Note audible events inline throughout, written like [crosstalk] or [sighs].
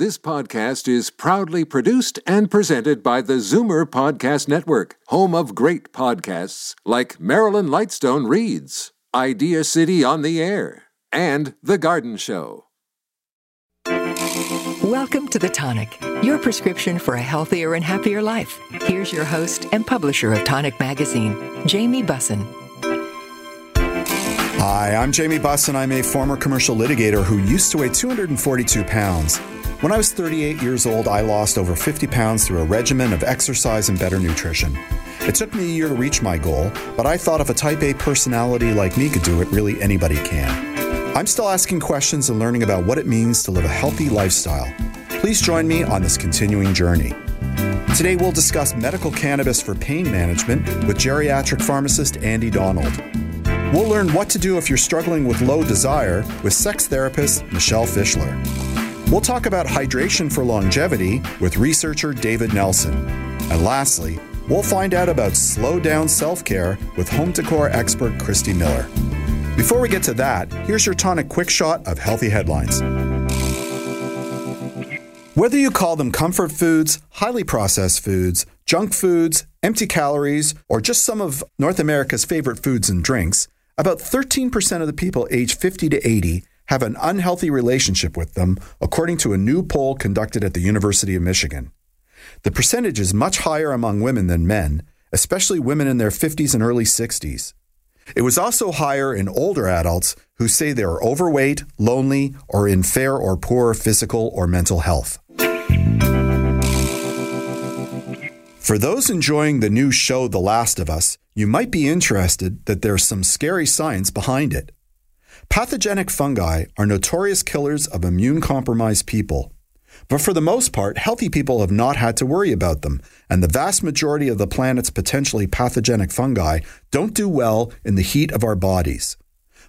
This podcast is proudly produced and presented by the Zoomer Podcast Network, home of great podcasts like Marilyn Lightstone Reads, Idea City on the Air, and The Garden Show. Welcome to The Tonic, your prescription for a healthier and happier life. Here's your host and publisher of Tonic Magazine, Jamie Bussin. Hi, I'm Jamie Bussin. I'm a former commercial litigator who used to weigh 242 pounds. When I was 38 years old, I lost over 50 pounds through a regimen of exercise and better nutrition. It took me a year to reach my goal, but I thought if a type A personality like me could do it, really anybody can. I'm still asking questions and learning about what it means to live a healthy lifestyle. Please join me on this continuing journey. Today, we'll discuss medical cannabis for pain management with geriatric pharmacist Andy Donald. We'll learn what to do if you're struggling with low desire with sex therapist Michelle Fischler. We'll talk about hydration for longevity with researcher David Nelson. And lastly, we'll find out about slow down self care with home decor expert Christy Miller. Before we get to that, here's your tonic quick shot of healthy headlines. Whether you call them comfort foods, highly processed foods, junk foods, empty calories, or just some of North America's favorite foods and drinks, about 13% of the people aged 50 to 80 have an unhealthy relationship with them, according to a new poll conducted at the University of Michigan. The percentage is much higher among women than men, especially women in their 50s and early 60s. It was also higher in older adults who say they are overweight, lonely, or in fair or poor physical or mental health. For those enjoying the new show The Last of Us, you might be interested that there's some scary science behind it. Pathogenic fungi are notorious killers of immune compromised people. But for the most part, healthy people have not had to worry about them, and the vast majority of the planet's potentially pathogenic fungi don't do well in the heat of our bodies.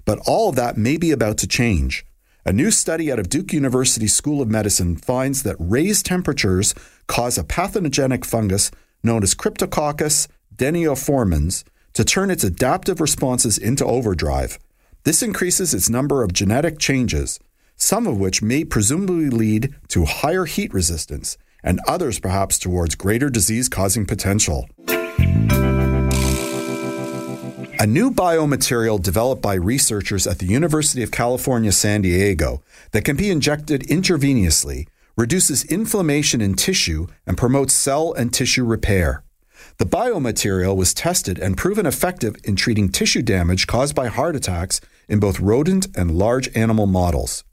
But all of that may be about to change. A new study out of Duke University School of Medicine finds that raised temperatures cause a pathogenic fungus known as Cryptococcus deneoformans to turn its adaptive responses into overdrive. This increases its number of genetic changes, some of which may presumably lead to higher heat resistance, and others perhaps towards greater disease causing potential. A new biomaterial developed by researchers at the University of California, San Diego, that can be injected intravenously reduces inflammation in tissue and promotes cell and tissue repair. The biomaterial was tested and proven effective in treating tissue damage caused by heart attacks in both rodent and large animal models.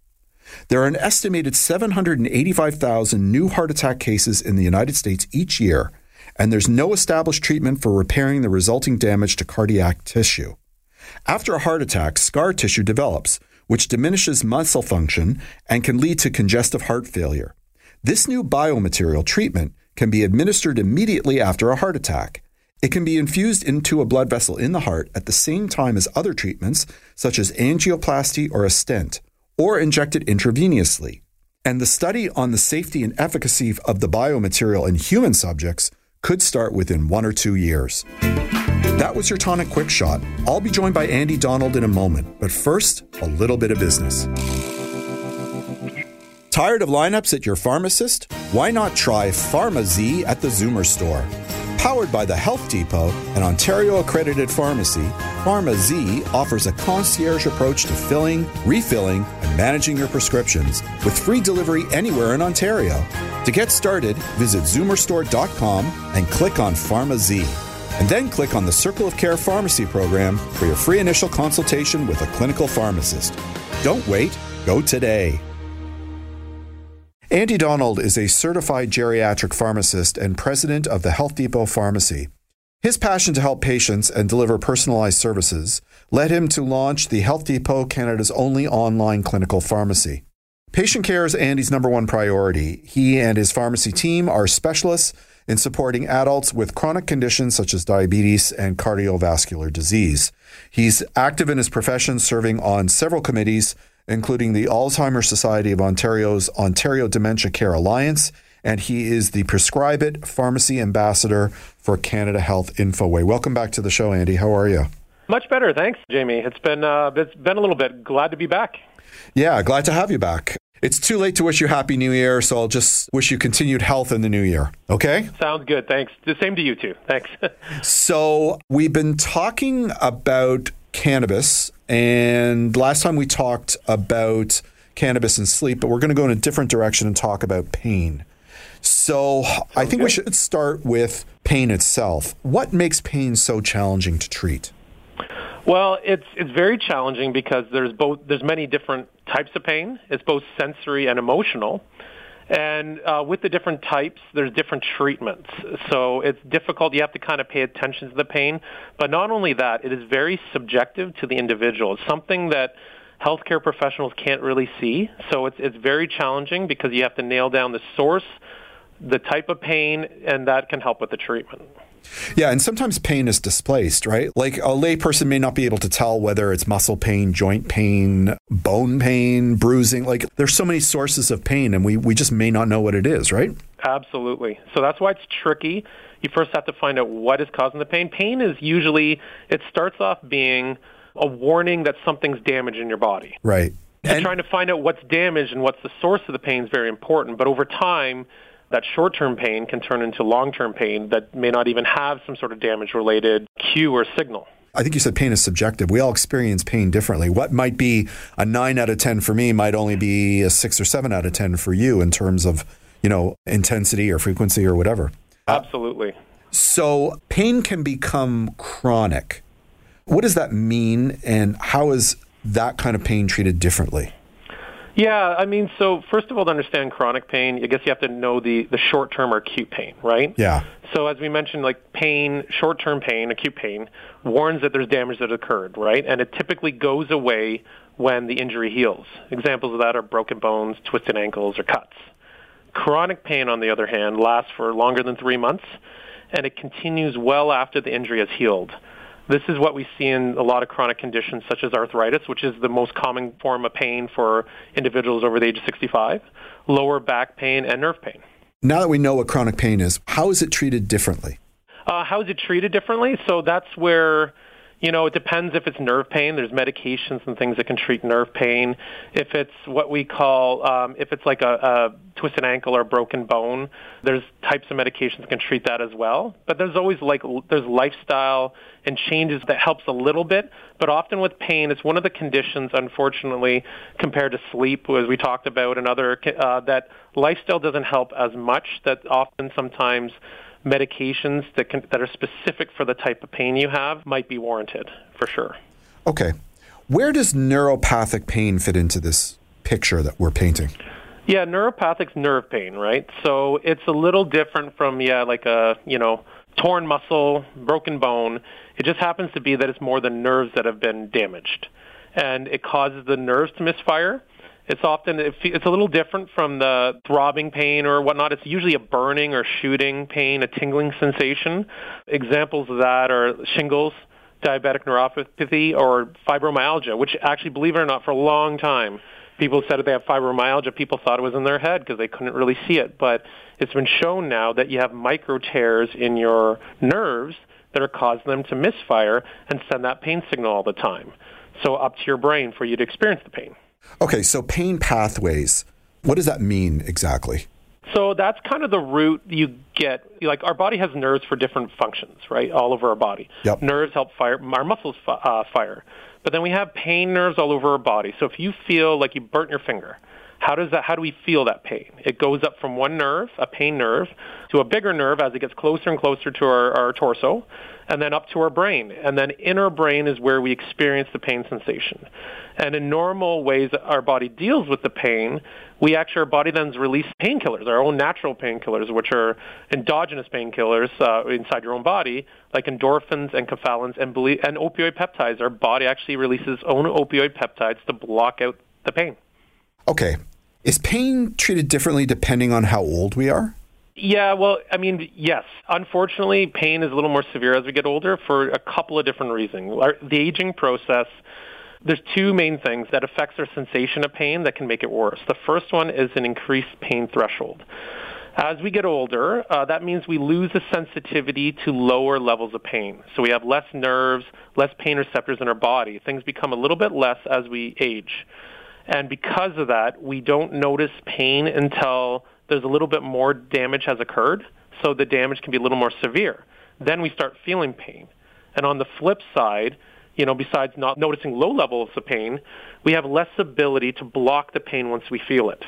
There are an estimated 785,000 new heart attack cases in the United States each year, and there's no established treatment for repairing the resulting damage to cardiac tissue. After a heart attack, scar tissue develops, which diminishes muscle function and can lead to congestive heart failure. This new biomaterial treatment can be administered immediately after a heart attack. It can be infused into a blood vessel in the heart at the same time as other treatments, such as angioplasty or a stent, or injected intravenously. And the study on the safety and efficacy of the biomaterial in human subjects could start within one or two years. That was your tonic quick shot. I'll be joined by Andy Donald in a moment, but first, a little bit of business. Tired of lineups at your pharmacist? Why not try PharmaZ at the Zoomer store? Powered by the Health Depot, an Ontario accredited pharmacy, PharmaZ offers a concierge approach to filling, refilling, and managing your prescriptions with free delivery anywhere in Ontario. To get started, visit zoomerstore.com and click on PharmaZ. And then click on the Circle of Care Pharmacy program for your free initial consultation with a clinical pharmacist. Don't wait, go today. Andy Donald is a certified geriatric pharmacist and president of the Health Depot Pharmacy. His passion to help patients and deliver personalized services led him to launch the Health Depot, Canada's only online clinical pharmacy. Patient care is Andy's number one priority. He and his pharmacy team are specialists in supporting adults with chronic conditions such as diabetes and cardiovascular disease. He's active in his profession, serving on several committees including the Alzheimer's Society of Ontario's Ontario Dementia Care Alliance, and he is the Prescribe It Pharmacy Ambassador for Canada Health Infoway. Welcome back to the show, Andy. How are you? Much better, thanks, Jamie. It's been uh, it's been a little bit. Glad to be back. Yeah, glad to have you back. It's too late to wish you Happy New Year, so I'll just wish you continued health in the new year. Okay? Sounds good. Thanks. The same to you, too. Thanks. [laughs] so, we've been talking about cannabis, and last time we talked about cannabis and sleep, but we're going to go in a different direction and talk about pain. So, I think good. we should start with pain itself. What makes pain so challenging to treat? Well, it's it's very challenging because there's both there's many different types of pain. It's both sensory and emotional. And uh, with the different types, there's different treatments. So it's difficult. You have to kind of pay attention to the pain. But not only that, it is very subjective to the individual. It's something that healthcare professionals can't really see. So it's, it's very challenging because you have to nail down the source, the type of pain, and that can help with the treatment. Yeah, and sometimes pain is displaced, right? Like a layperson may not be able to tell whether it's muscle pain, joint pain, bone pain, bruising. Like there's so many sources of pain and we, we just may not know what it is, right? Absolutely. So that's why it's tricky. You first have to find out what is causing the pain. Pain is usually, it starts off being a warning that something's damaged in your body. Right. And trying to find out what's damaged and what's the source of the pain is very important. But over time, that short-term pain can turn into long-term pain that may not even have some sort of damage-related cue or signal. I think you said pain is subjective. We all experience pain differently. What might be a 9 out of 10 for me might only be a 6 or 7 out of 10 for you in terms of, you know, intensity or frequency or whatever. Uh, Absolutely. So, pain can become chronic. What does that mean and how is that kind of pain treated differently? Yeah, I mean, so first of all, to understand chronic pain, I guess you have to know the, the short-term or acute pain, right? Yeah. So as we mentioned, like pain, short-term pain, acute pain, warns that there's damage that occurred, right? And it typically goes away when the injury heals. Examples of that are broken bones, twisted ankles, or cuts. Chronic pain, on the other hand, lasts for longer than three months, and it continues well after the injury has healed. This is what we see in a lot of chronic conditions such as arthritis, which is the most common form of pain for individuals over the age of 65, lower back pain, and nerve pain. Now that we know what chronic pain is, how is it treated differently? Uh, how is it treated differently? So that's where you know, it depends if it's nerve pain. There's medications and things that can treat nerve pain. If it's what we call, um, if it's like a, a twisted ankle or a broken bone, there's types of medications that can treat that as well. But there's always like, there's lifestyle and changes that helps a little bit. But often with pain, it's one of the conditions, unfortunately, compared to sleep, as we talked about, and other, uh, that lifestyle doesn't help as much, that often sometimes medications that can, that are specific for the type of pain you have might be warranted for sure. Okay. Where does neuropathic pain fit into this picture that we're painting? Yeah, neuropathic's nerve pain, right? So it's a little different from yeah, like a, you know, torn muscle, broken bone. It just happens to be that it's more the nerves that have been damaged. And it causes the nerves to misfire it's often it's a little different from the throbbing pain or whatnot. It's usually a burning or shooting pain, a tingling sensation. Examples of that are shingles, diabetic neuropathy, or fibromyalgia, which actually, believe it or not, for a long time, people said that they have fibromyalgia. People thought it was in their head because they couldn't really see it. But it's been shown now that you have micro tears in your nerves that are causing them to misfire and send that pain signal all the time. So up to your brain for you to experience the pain. Okay, so pain pathways. What does that mean exactly? So that's kind of the route you get. Like our body has nerves for different functions, right? All over our body. Yep. Nerves help fire our muscles uh, fire, but then we have pain nerves all over our body. So if you feel like you burnt your finger, how does that? How do we feel that pain? It goes up from one nerve, a pain nerve, to a bigger nerve as it gets closer and closer to our, our torso, and then up to our brain. And then in our brain is where we experience the pain sensation. And in normal ways our body deals with the pain, we actually, our body then releases painkillers, our own natural painkillers, which are endogenous painkillers uh, inside your own body, like endorphins and enkephalins and, and opioid peptides. Our body actually releases own opioid peptides to block out the pain. Okay. Is pain treated differently depending on how old we are? Yeah, well, I mean, yes. Unfortunately, pain is a little more severe as we get older for a couple of different reasons. The aging process, there's two main things that affects our sensation of pain that can make it worse. The first one is an increased pain threshold. As we get older, uh, that means we lose the sensitivity to lower levels of pain. So we have less nerves, less pain receptors in our body. Things become a little bit less as we age. And because of that, we don't notice pain until there's a little bit more damage has occurred. So the damage can be a little more severe. Then we start feeling pain. And on the flip side, you know, besides not noticing low levels of pain, we have less ability to block the pain once we feel it.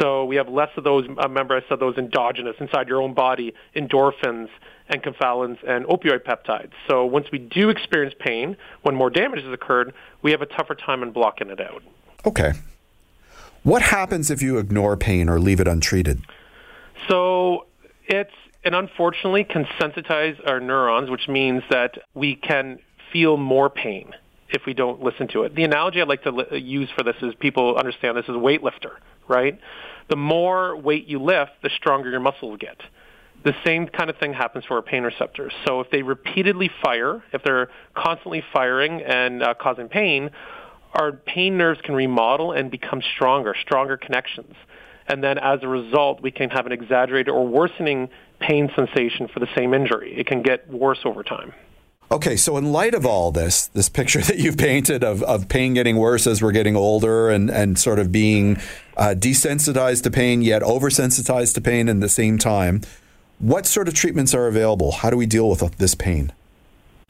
So we have less of those, uh, remember I said those endogenous inside your own body, endorphins and enkephalins, and opioid peptides. So once we do experience pain, when more damage has occurred, we have a tougher time in blocking it out. Okay. What happens if you ignore pain or leave it untreated? So it's and unfortunately can sensitize our neurons, which means that we can feel more pain if we don't listen to it. The analogy I'd like to use for this is people understand this a weightlifter, right? The more weight you lift, the stronger your muscles get. The same kind of thing happens for our pain receptors. So if they repeatedly fire, if they're constantly firing and uh, causing pain, our pain nerves can remodel and become stronger, stronger connections. And then as a result, we can have an exaggerated or worsening pain sensation for the same injury. It can get worse over time. Okay, so in light of all this, this picture [laughs] that you've painted of, of pain getting worse as we're getting older and, and sort of being uh, desensitized to pain, yet oversensitized to pain in the same time, what sort of treatments are available? How do we deal with this pain?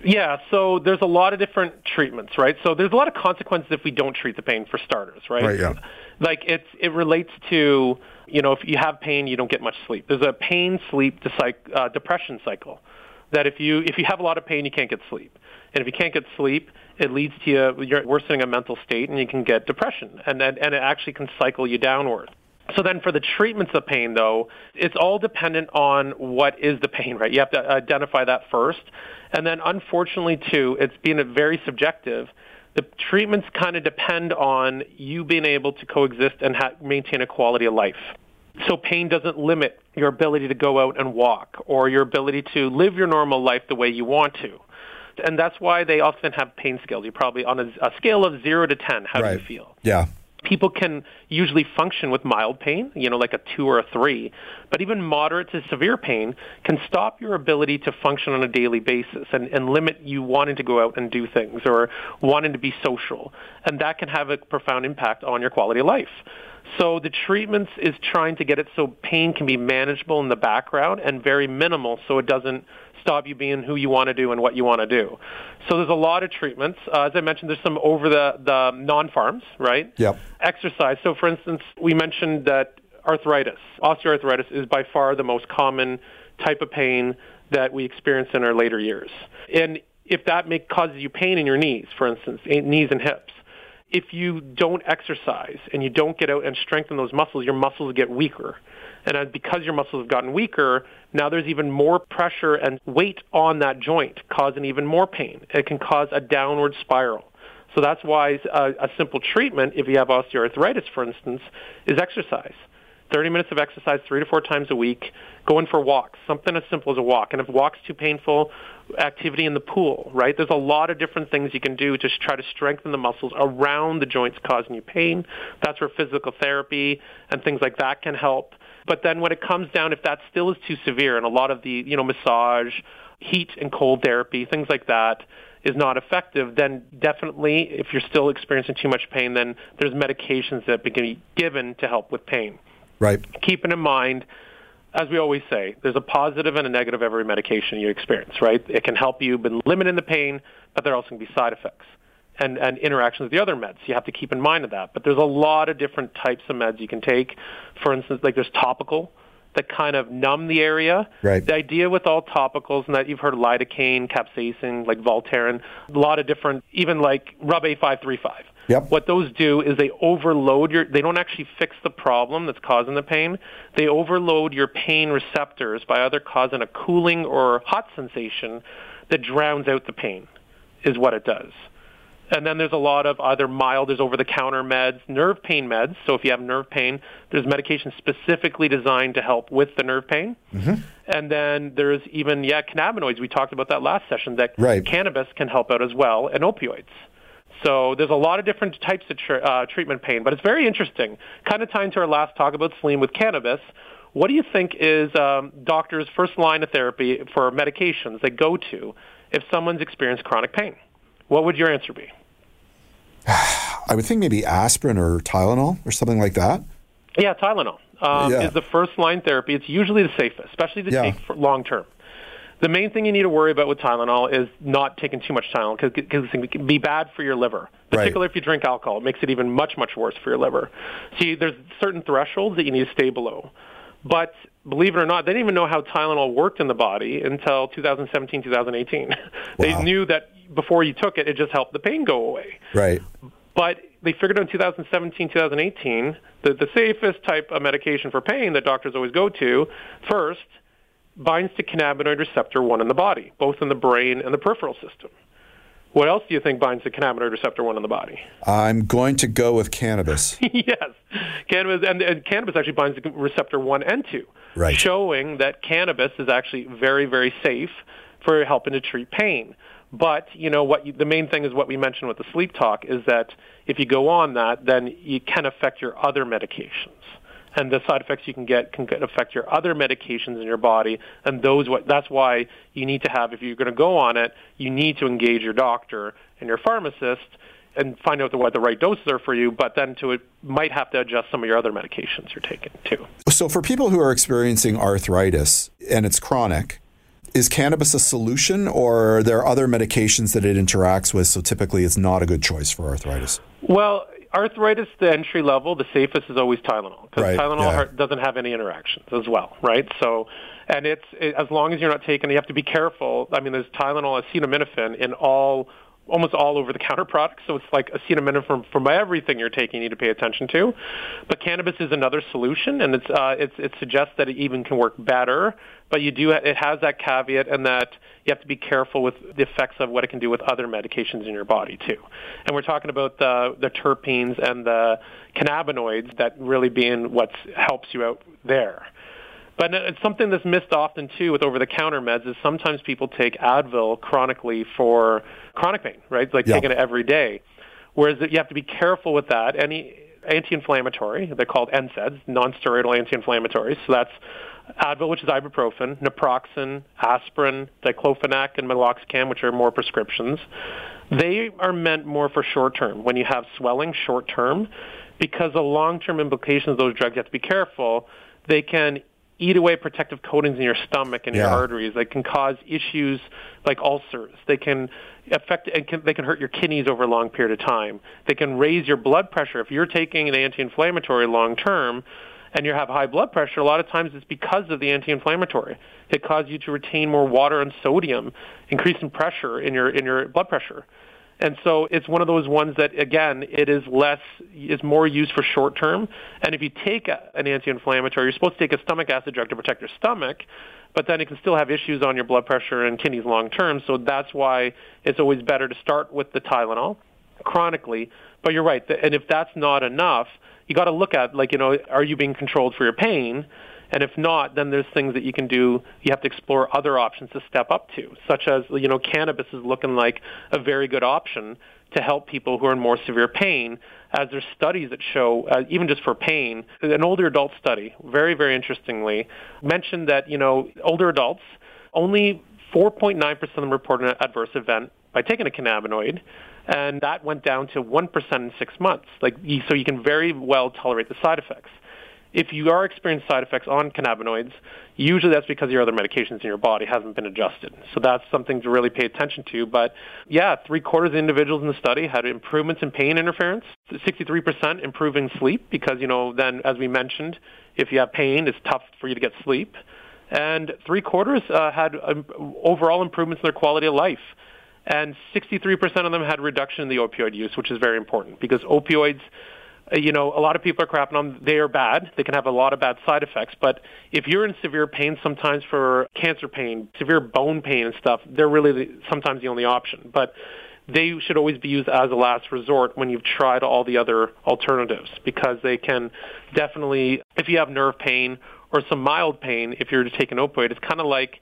Yeah, so there's a lot of different treatments, right? So there's a lot of consequences if we don't treat the pain for starters, right? Right, yeah. Like it's it relates to, you know, if you have pain, you don't get much sleep. There's a pain sleep uh, depression cycle that if you if you have a lot of pain, you can't get sleep. And if you can't get sleep, it leads to you, you're worsening a mental state and you can get depression and and, and it actually can cycle you downward. So then for the treatments of pain, though, it's all dependent on what is the pain, right? You have to identify that first. And then unfortunately, too, it's been very subjective. The treatments kind of depend on you being able to coexist and ha- maintain a quality of life. So pain doesn't limit your ability to go out and walk or your ability to live your normal life the way you want to. And that's why they often have pain scales. You probably on a, a scale of zero to ten, how right. do you feel? Yeah people can usually function with mild pain, you know, like a two or a three, but even moderate to severe pain can stop your ability to function on a daily basis and, and limit you wanting to go out and do things or wanting to be social. And that can have a profound impact on your quality of life. So the treatments is trying to get it so pain can be manageable in the background and very minimal so it doesn't stop you being who you want to do and what you want to do. So there's a lot of treatments. Uh, as I mentioned, there's some over the, the non-pharms, right? Yep. Exercise. So for instance, we mentioned that arthritis, osteoarthritis is by far the most common type of pain that we experience in our later years. And if that make, causes you pain in your knees, for instance, knees and hips, if you don't exercise and you don't get out and strengthen those muscles, your muscles get weaker. And because your muscles have gotten weaker, now there's even more pressure and weight on that joint, causing even more pain. It can cause a downward spiral. So that's why a, a simple treatment, if you have osteoarthritis, for instance, is exercise. 30 minutes of exercise three to four times a week, going for walks, something as simple as a walk. And if walk's too painful, activity in the pool, right? There's a lot of different things you can do to try to strengthen the muscles around the joints causing you pain. That's where physical therapy and things like that can help. But then when it comes down, if that still is too severe, and a lot of the, you know, massage, heat and cold therapy, things like that, is not effective, then definitely, if you're still experiencing too much pain, then there's medications that can be given to help with pain. Right. Keeping in mind, as we always say, there's a positive and a negative every medication you experience, right? It can help you but limiting the pain, but there also can be side effects and, and interactions with the other meds. You have to keep in mind of that. But there's a lot of different types of meds you can take. For instance, like there's topical that kind of numb the area. Right. The idea with all topicals, and that you've heard of lidocaine, capsaicin, like Voltaren, a lot of different, even like Rub A535. Yep. What those do is they overload your, they don't actually fix the problem that's causing the pain. They overload your pain receptors by either causing a cooling or hot sensation that drowns out the pain, is what it does. And then there's a lot of either mild, there's over-the-counter meds, nerve pain meds. So if you have nerve pain, there's medication specifically designed to help with the nerve pain. Mm-hmm. And then there's even, yeah, cannabinoids. We talked about that last session, that right. cannabis can help out as well, and opioids. So there's a lot of different types of tr- uh, treatment pain, but it's very interesting. Kind of tying to our last talk about Celine with cannabis. What do you think is um, doctors' first line of therapy for medications they go to if someone's experienced chronic pain? What would your answer be? [sighs] I would think maybe aspirin or Tylenol or something like that. Yeah, Tylenol um, yeah. is the first line therapy. It's usually the safest, especially to yeah. take for long term. The main thing you need to worry about with Tylenol is not taking too much Tylenol because it can be bad for your liver, particularly right. if you drink alcohol. It makes it even much, much worse for your liver. See, there's certain thresholds that you need to stay below. But believe it or not, they didn't even know how Tylenol worked in the body until 2017, 2018. [laughs] Wow. they knew that before you took it, it just helped the pain go away. Right. But they figured out in 2017, 2018 that the safest type of medication for pain that doctors always go to first binds to cannabinoid receptor 1 in the body, both in the brain and the peripheral system. What else do you think binds to cannabinoid receptor 1 in the body? I'm going to go with cannabis. [laughs] yes. Cannabis and, and, cannabis actually binds to receptor 1 and 2, right. showing that cannabis is actually very very safe for helping to treat pain. But, you know, what you, the main thing is what we mentioned with the sleep talk is that if you go on that, then you can affect your other medications and the side effects you can get can affect your other medications in your body and those what that's why you need to have if you're going to go on it you need to engage your doctor and your pharmacist and find out the, what the right doses are for you, but then to it might have to adjust some of your other medications you're taking too. So for people who are experiencing arthritis and it's chronic, is cannabis a solution or are there other medications that it interacts with so typically it's not a good choice for arthritis? Well, arthritis, the entry level, the safest is always Tylenol because right, Tylenol yeah. doesn't have any interactions as well, right? So, and it's it, as long as you're not taking, you have to be careful. I mean, there's Tylenol, acetaminophen in all almost all over the counter products. So it's like acetaminophen from, from everything you're taking you need to pay attention to. But cannabis is another solution, and it's, uh, it's, it suggests that it even can work better. But you do it has that caveat and that you have to be careful with the effects of what it can do with other medications in your body too. And we're talking about the, the terpenes and the cannabinoids that really being what helps you out there. But it's something that's missed often too with over-the-counter meds is sometimes people take Advil chronically for chronic pain, right? Like taking it every day. Whereas you have to be careful with that. Any anti-inflammatory, they're called NSAIDs, non-steroidal anti-inflammatories. So that's Advil, which is ibuprofen, naproxen, aspirin, diclofenac, and meloxicam, which are more prescriptions. They are meant more for short term, when you have swelling short term, because the long-term implications of those drugs, you have to be careful. They can eat away protective coatings in your stomach and yeah. your arteries. They can cause issues like ulcers. They can affect and can, they can hurt your kidneys over a long period of time. They can raise your blood pressure if you're taking an anti-inflammatory long term and you have high blood pressure, a lot of times it's because of the anti-inflammatory. It causes you to retain more water and sodium, increasing pressure in your in your blood pressure. And so it's one of those ones that again, it is less is more used for short term. And if you take an anti-inflammatory, you're supposed to take a stomach acid drug to protect your stomach, but then it can still have issues on your blood pressure and kidneys long term. So that's why it's always better to start with the Tylenol chronically. But you're right, and if that's not enough, you got to look at like you know are you being controlled for your pain and if not then there's things that you can do you have to explore other options to step up to such as you know cannabis is looking like a very good option to help people who are in more severe pain as there's studies that show uh, even just for pain an older adult study very very interestingly mentioned that you know older adults only 4.9% of them report an adverse event by taking a cannabinoid and that went down to 1% in six months. Like, so you can very well tolerate the side effects. If you are experiencing side effects on cannabinoids, usually that's because your other medications in your body hasn't been adjusted. So that's something to really pay attention to. But yeah, three quarters of the individuals in the study had improvements in pain interference, 63% improving sleep because, you know, then as we mentioned, if you have pain, it's tough for you to get sleep. And three quarters uh, had um, overall improvements in their quality of life and 63% of them had reduction in the opioid use, which is very important because opioids, Uh, you know, a lot of people are crapping on. They are bad. They can have a lot of bad side effects. But if you're in severe pain, sometimes for cancer pain, severe bone pain and stuff, they're really the, sometimes the only option. But they should always be used as a last resort when you've tried all the other alternatives because they can definitely, if you have nerve pain or some mild pain, if you're to take an opioid, it's kind of like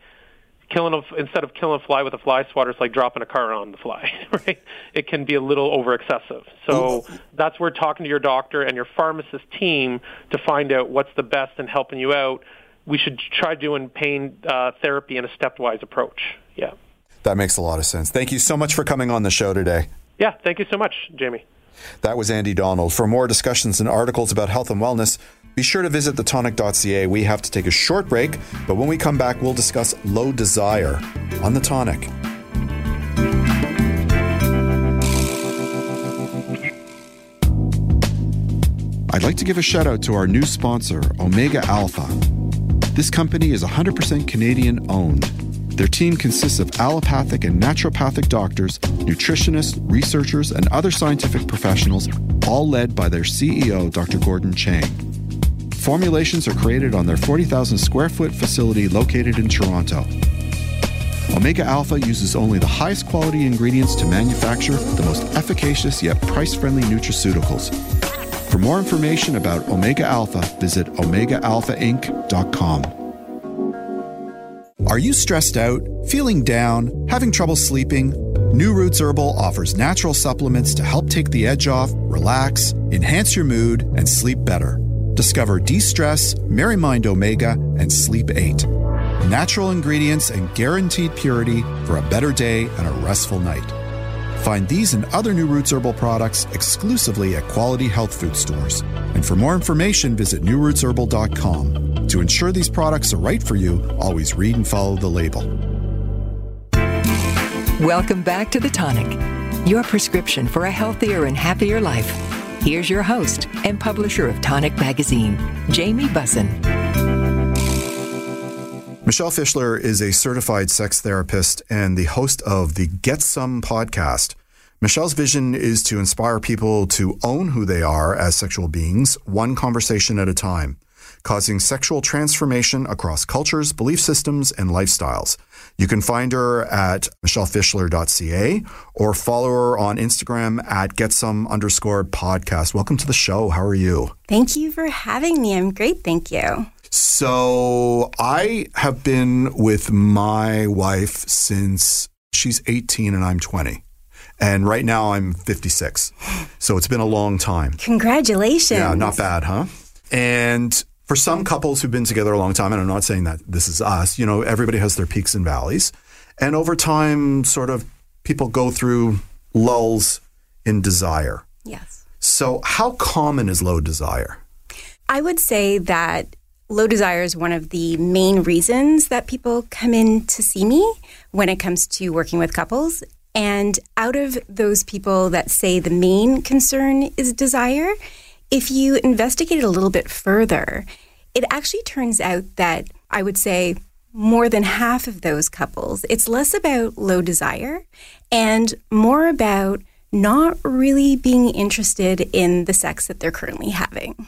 killing a, instead of killing a fly with a fly swatter, it's like dropping a car on the fly, [laughs] right? It can be a little over excessive. So that's where talking to your doctor and your pharmacist team to find out what's the best and helping you out. We should try doing pain uh, therapy in a stepwise approach. Yeah. That makes a lot of sense. Thank you so much for coming on the show today. Yeah, thank you so much, Jamie. That was Andy Donald. For more discussions and articles about health and wellness, be sure to visit thetonic.ca. We have to take a short break, but when we come back, we'll discuss low desire on the tonic. I'd like to give a shout out to our new sponsor, Omega Alpha. This company is 100% Canadian owned. Their team consists of allopathic and naturopathic doctors, nutritionists, researchers, and other scientific professionals, all led by their CEO, Dr. Gordon Chang. Formulations are created on their 40,000 square foot facility located in Toronto. Omega Alpha uses only the highest quality ingredients to manufacture the most efficacious yet price friendly nutraceuticals. For more information about Omega Alpha, visit OmegaAlphaInc.com. Are you stressed out, feeling down, having trouble sleeping? New Roots Herbal offers natural supplements to help take the edge off, relax, enhance your mood, and sleep better. Discover De Stress, Merry Mind Omega, and Sleep 8. Natural ingredients and guaranteed purity for a better day and a restful night. Find these and other New Roots Herbal products exclusively at quality health food stores. And for more information, visit newrootsherbal.com. To ensure these products are right for you, always read and follow the label. Welcome back to The Tonic, your prescription for a healthier and happier life. Here's your host and publisher of Tonic Magazine, Jamie Bussin. Michelle Fischler is a certified sex therapist and the host of the Get Some podcast. Michelle's vision is to inspire people to own who they are as sexual beings, one conversation at a time, causing sexual transformation across cultures, belief systems, and lifestyles. You can find her at michellefischler.ca or follow her on Instagram at getsome underscore podcast. Welcome to the show. How are you? Thank you for having me. I'm great. Thank you. So I have been with my wife since she's 18 and I'm 20. And right now I'm 56. So it's been a long time. Congratulations. Yeah, not bad, huh? And for some couples who've been together a long time, and I'm not saying that this is us, you know, everybody has their peaks and valleys. And over time, sort of people go through lulls in desire. Yes. So, how common is low desire? I would say that low desire is one of the main reasons that people come in to see me when it comes to working with couples. And out of those people that say the main concern is desire, if you investigate it a little bit further, it actually turns out that I would say more than half of those couples, it's less about low desire and more about not really being interested in the sex that they're currently having.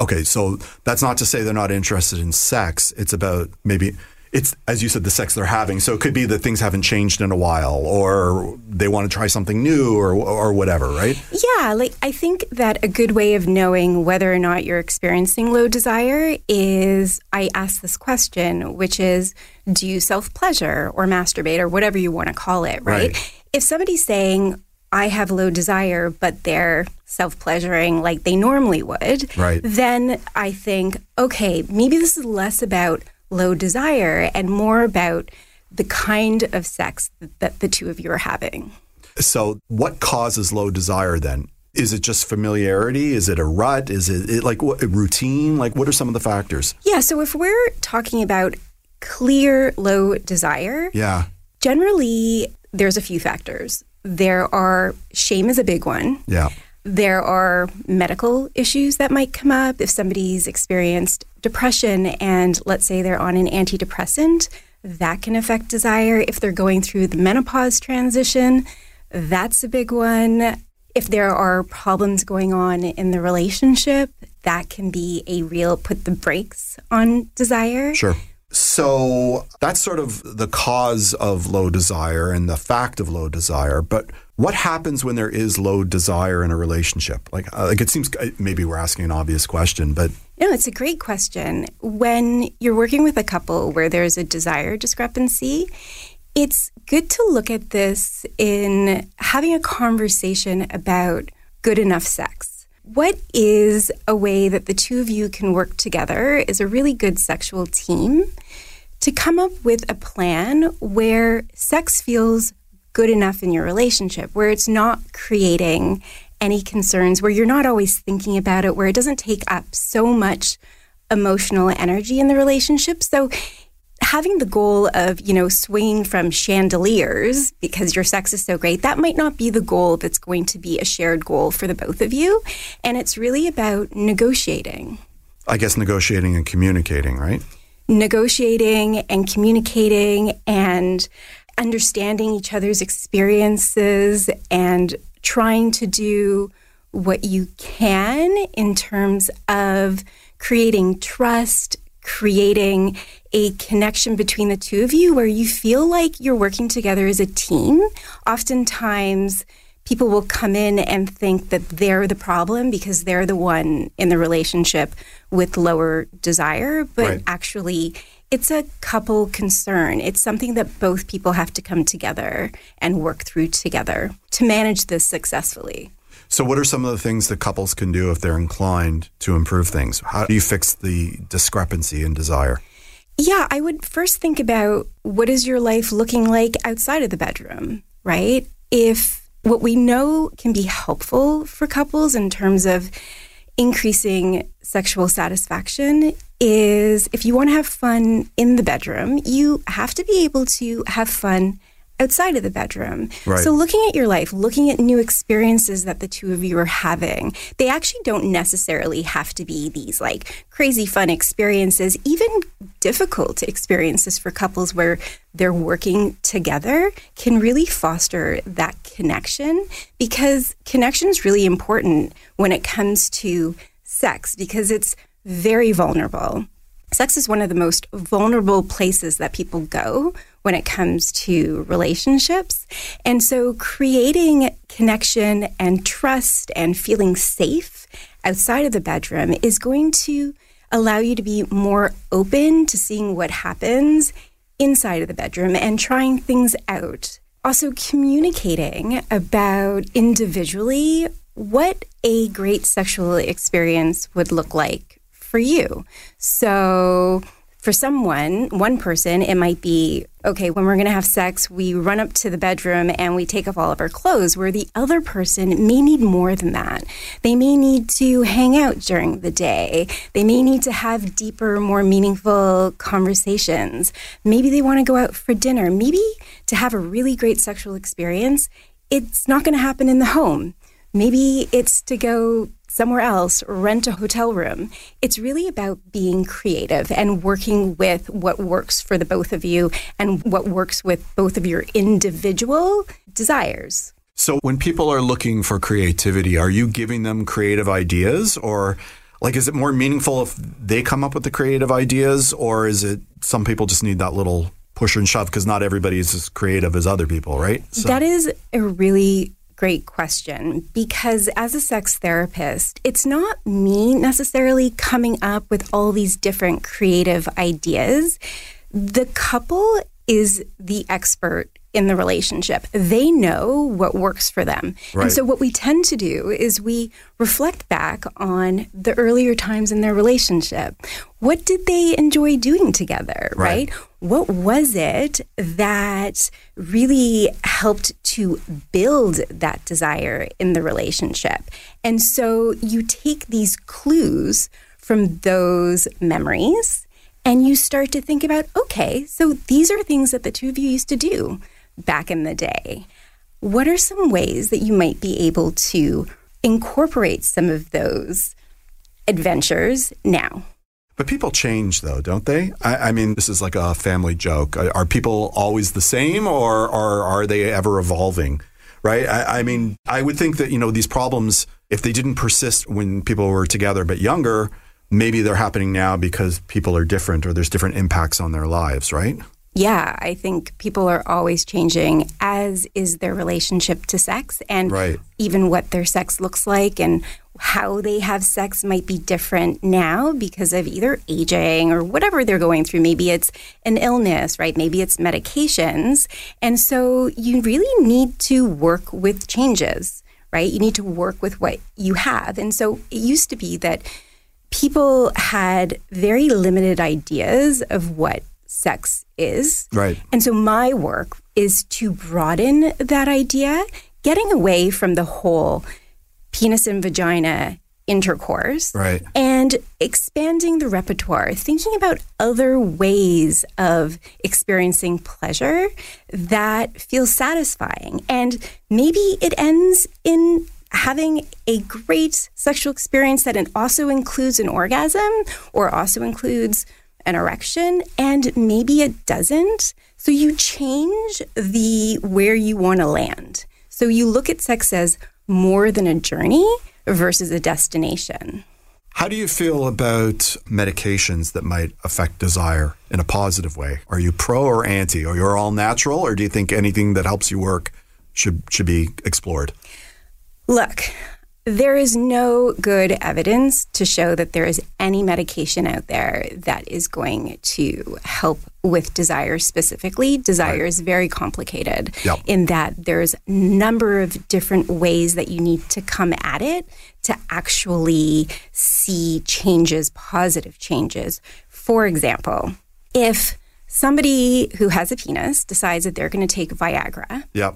Okay, so that's not to say they're not interested in sex. It's about maybe it's as you said the sex they're having. So it could be that things haven't changed in a while, or they want to try something new, or or whatever, right? Yeah, like I think that a good way of knowing whether or not you're experiencing low desire is I ask this question, which is, do you self pleasure or masturbate or whatever you want to call it, right? Right. If somebody's saying I have low desire, but they're self pleasuring like they normally would, Right. then I think, okay, maybe this is less about low desire and more about the kind of sex that the two of you are having. So what causes low desire then? Is it just familiarity? Is it a rut? Is it, it like what, routine? Like what are some of the factors? Yeah, so if we're talking about clear low desire, Yeah. generally there's a few factors. There are shame is a big one. Yeah. There are medical issues that might come up if somebody's experienced depression and let's say they're on an antidepressant, that can affect desire. If they're going through the menopause transition, that's a big one. If there are problems going on in the relationship, that can be a real put the brakes on desire. Sure. So that's sort of the cause of low desire and the fact of low desire. But what happens when there is low desire in a relationship? Like, uh, like it seems uh, maybe we're asking an obvious question, but No, it's a great question. When you're working with a couple where there's a desire discrepancy, it's good to look at this in having a conversation about good enough sex. What is a way that the two of you can work together as a really good sexual team to come up with a plan where sex feels good enough in your relationship, where it's not creating any concerns, where you're not always thinking about it, where it doesn't take up so much emotional energy in the relationship. So having the goal of, you know, swinging from chandeliers because your sex is so great, that might not be the goal that's going to be a shared goal for the both of you. And it's really about negotiating. I guess negotiating and communicating, right? Negotiating and communicating and understanding each other's experiences and trying to do what you can in terms of creating trust, creating a connection between the two of you where you feel like you're working together as a team. Oftentimes, people will come in and think that they're the problem because they're the one in the relationship with lower desire, but right. actually, it's a couple concern. It's something that both people have to come together and work through together to manage this successfully. So, what are some of the things that couples can do if they're inclined to improve things? How do you fix the discrepancy in desire? Yeah, I would first think about what is your life looking like outside of the bedroom, right? If what we know can be helpful for couples in terms of increasing sexual satisfaction is if you want to have fun in the bedroom, you have to be able to have fun outside of the bedroom. Right. So looking at your life, looking at new experiences that the two of you are having, they actually don't necessarily have to be these like crazy fun experiences, even difficult experiences for couples where they're working together can really foster that connection because connection is really important when it comes to sex because it's very vulnerable. Sex is one of the most vulnerable places that people go when it comes to relationships. And so creating connection and trust and feeling safe outside of the bedroom is going to allow you to be more open to seeing what happens inside of the bedroom and trying things out. Also, communicating about individually what a great sexual experience would look like for you. So, for someone, one person, it might be okay, when we're going to have sex, we run up to the bedroom and we take off all of our clothes, where the other person may need more than that. They may need to hang out during the day. They may need to have deeper, more meaningful conversations. Maybe they want to go out for dinner. Maybe to have a really great sexual experience, it's not going to happen in the home. Maybe it's to go somewhere else, rent a hotel room. It's really about being creative and working with what works for the both of you and what works with both of your individual desires. So, when people are looking for creativity, are you giving them creative ideas or? Like, is it more meaningful if they come up with the creative ideas, or is it some people just need that little push and shove because not everybody is as creative as other people, right? So. That is a really great question because as a sex therapist, it's not me necessarily coming up with all these different creative ideas. The couple is the expert in the relationship. They know what works for them. Right. And so what we tend to do is we reflect back on the earlier times in their relationship. What did they enjoy doing together, right? right? What was it that really helped to build that desire in the relationship? And so you take these clues from those memories and you start to think about okay, so these are things that the two of you used to do back in the day. What are some ways that you might be able to incorporate some of those adventures now? But people change, though, don't they? I, I, mean, this is like a family joke. Are people always the same, or, or are they ever evolving? Right? I, I mean, I would think that you know these problems, if they didn't persist when people were together but younger, maybe they're happening now because people are different or there's different impacts on their lives, right? Yeah, I think people are always changing, as is their relationship to sex, and right. even what their sex looks like and how they have sex might be different now because of either aging or whatever they're going through. Maybe it's an illness, right? Maybe it's medications. And so you really need to work with changes, right? You need to work with what you have. And so it used to be that people had very limited ideas of what sex is. Right. And so my work is to broaden that idea, getting away from the whole penis and vagina intercourse Right. and expanding the repertoire, thinking about other ways of experiencing pleasure that feels satisfying. And maybe it ends in having a great sexual experience that it also includes an orgasm or also includes an erection and maybe it doesn't so you change the where you want to land so you look at sex as more than a journey versus a destination How do you feel about medications that might affect desire in a positive way? Are you pro or anti? Or you're all natural, or do you think anything that helps you work should should be explored? Look, there is no good evidence to show that there is any medication out there that is going to help with desire specifically. Desire is very complicated Yep. in that there's a number of different ways that you need to come at it to actually see changes, positive changes. For example, if somebody who has a penis decides that they're going to take Viagra, Yeah.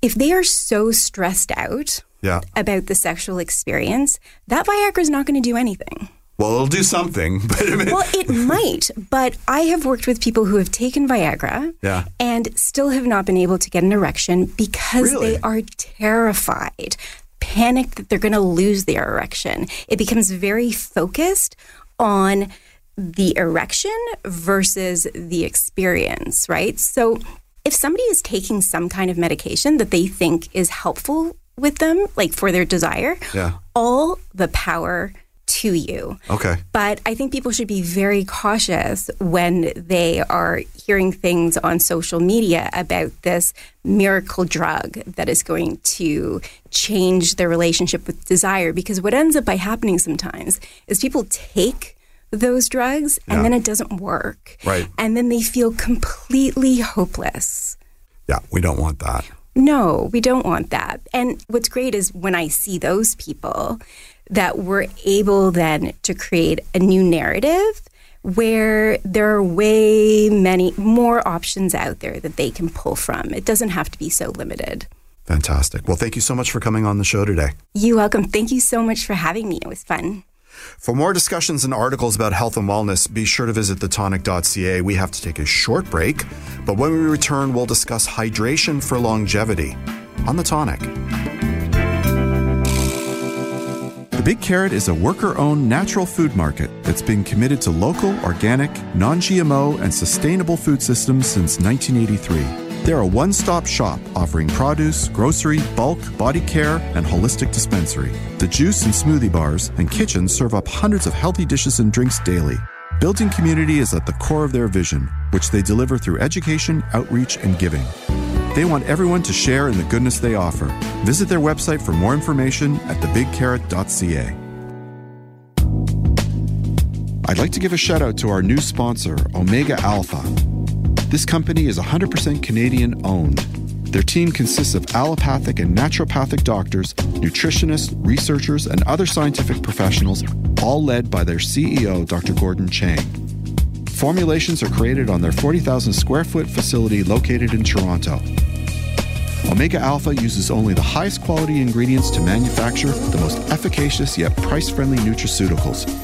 if they are so stressed out Yeah. about the sexual experience, that Viagra is not going to do anything. Well, it'll do something, [laughs] but I mean, Well, it might, but I have worked with people who have taken Viagra Yeah. and still have not been able to get an erection because Really? they are terrified, panicked that they're going to lose their erection. It becomes very focused on the erection versus the experience, right? So if somebody is taking some kind of medication that they think is helpful with them, like for their desire, Yeah. all the power to you. okay. But I think people should be very cautious when they are hearing things on social media about this miracle drug that is going to change their relationship with desire. Because what ends up by happening sometimes is people take those drugs and Yeah. then it doesn't work. Right. And then they feel completely hopeless. Yeah, we don't want that. No, we don't want that. And what's great is when I see those people that we're able then to create a new narrative where there are way many more options out there that they can pull from. It doesn't have to be so limited. Fantastic. Well, thank you so much for coming on the show today. You're welcome. Thank you so much for having me. It was fun. For more discussions and articles about health and wellness, be sure to visit thetonic.ca. We have to take a short break, but when we return, we'll discuss hydration for longevity on The Tonic. The Big Carrot is a worker owned natural food market that's been committed to local, organic, non GMO, and sustainable food systems since 1983. They're a one stop shop offering produce, grocery, bulk, body care, and holistic dispensary. The juice and smoothie bars and kitchen serve up hundreds of healthy dishes and drinks daily. Building community is at the core of their vision, which they deliver through education, outreach, and giving. They want everyone to share in the goodness they offer. Visit their website for more information at thebigcarrot.ca. I'd like to give a shout out to our new sponsor, Omega Alpha. This company is 100% Canadian owned. Their team consists of allopathic and naturopathic doctors, nutritionists, researchers, and other scientific professionals, all led by their CEO, Dr. Gordon Chang. Formulations are created on their 40,000 square foot facility located in Toronto. Omega Alpha uses only the highest quality ingredients to manufacture the most efficacious yet price friendly nutraceuticals.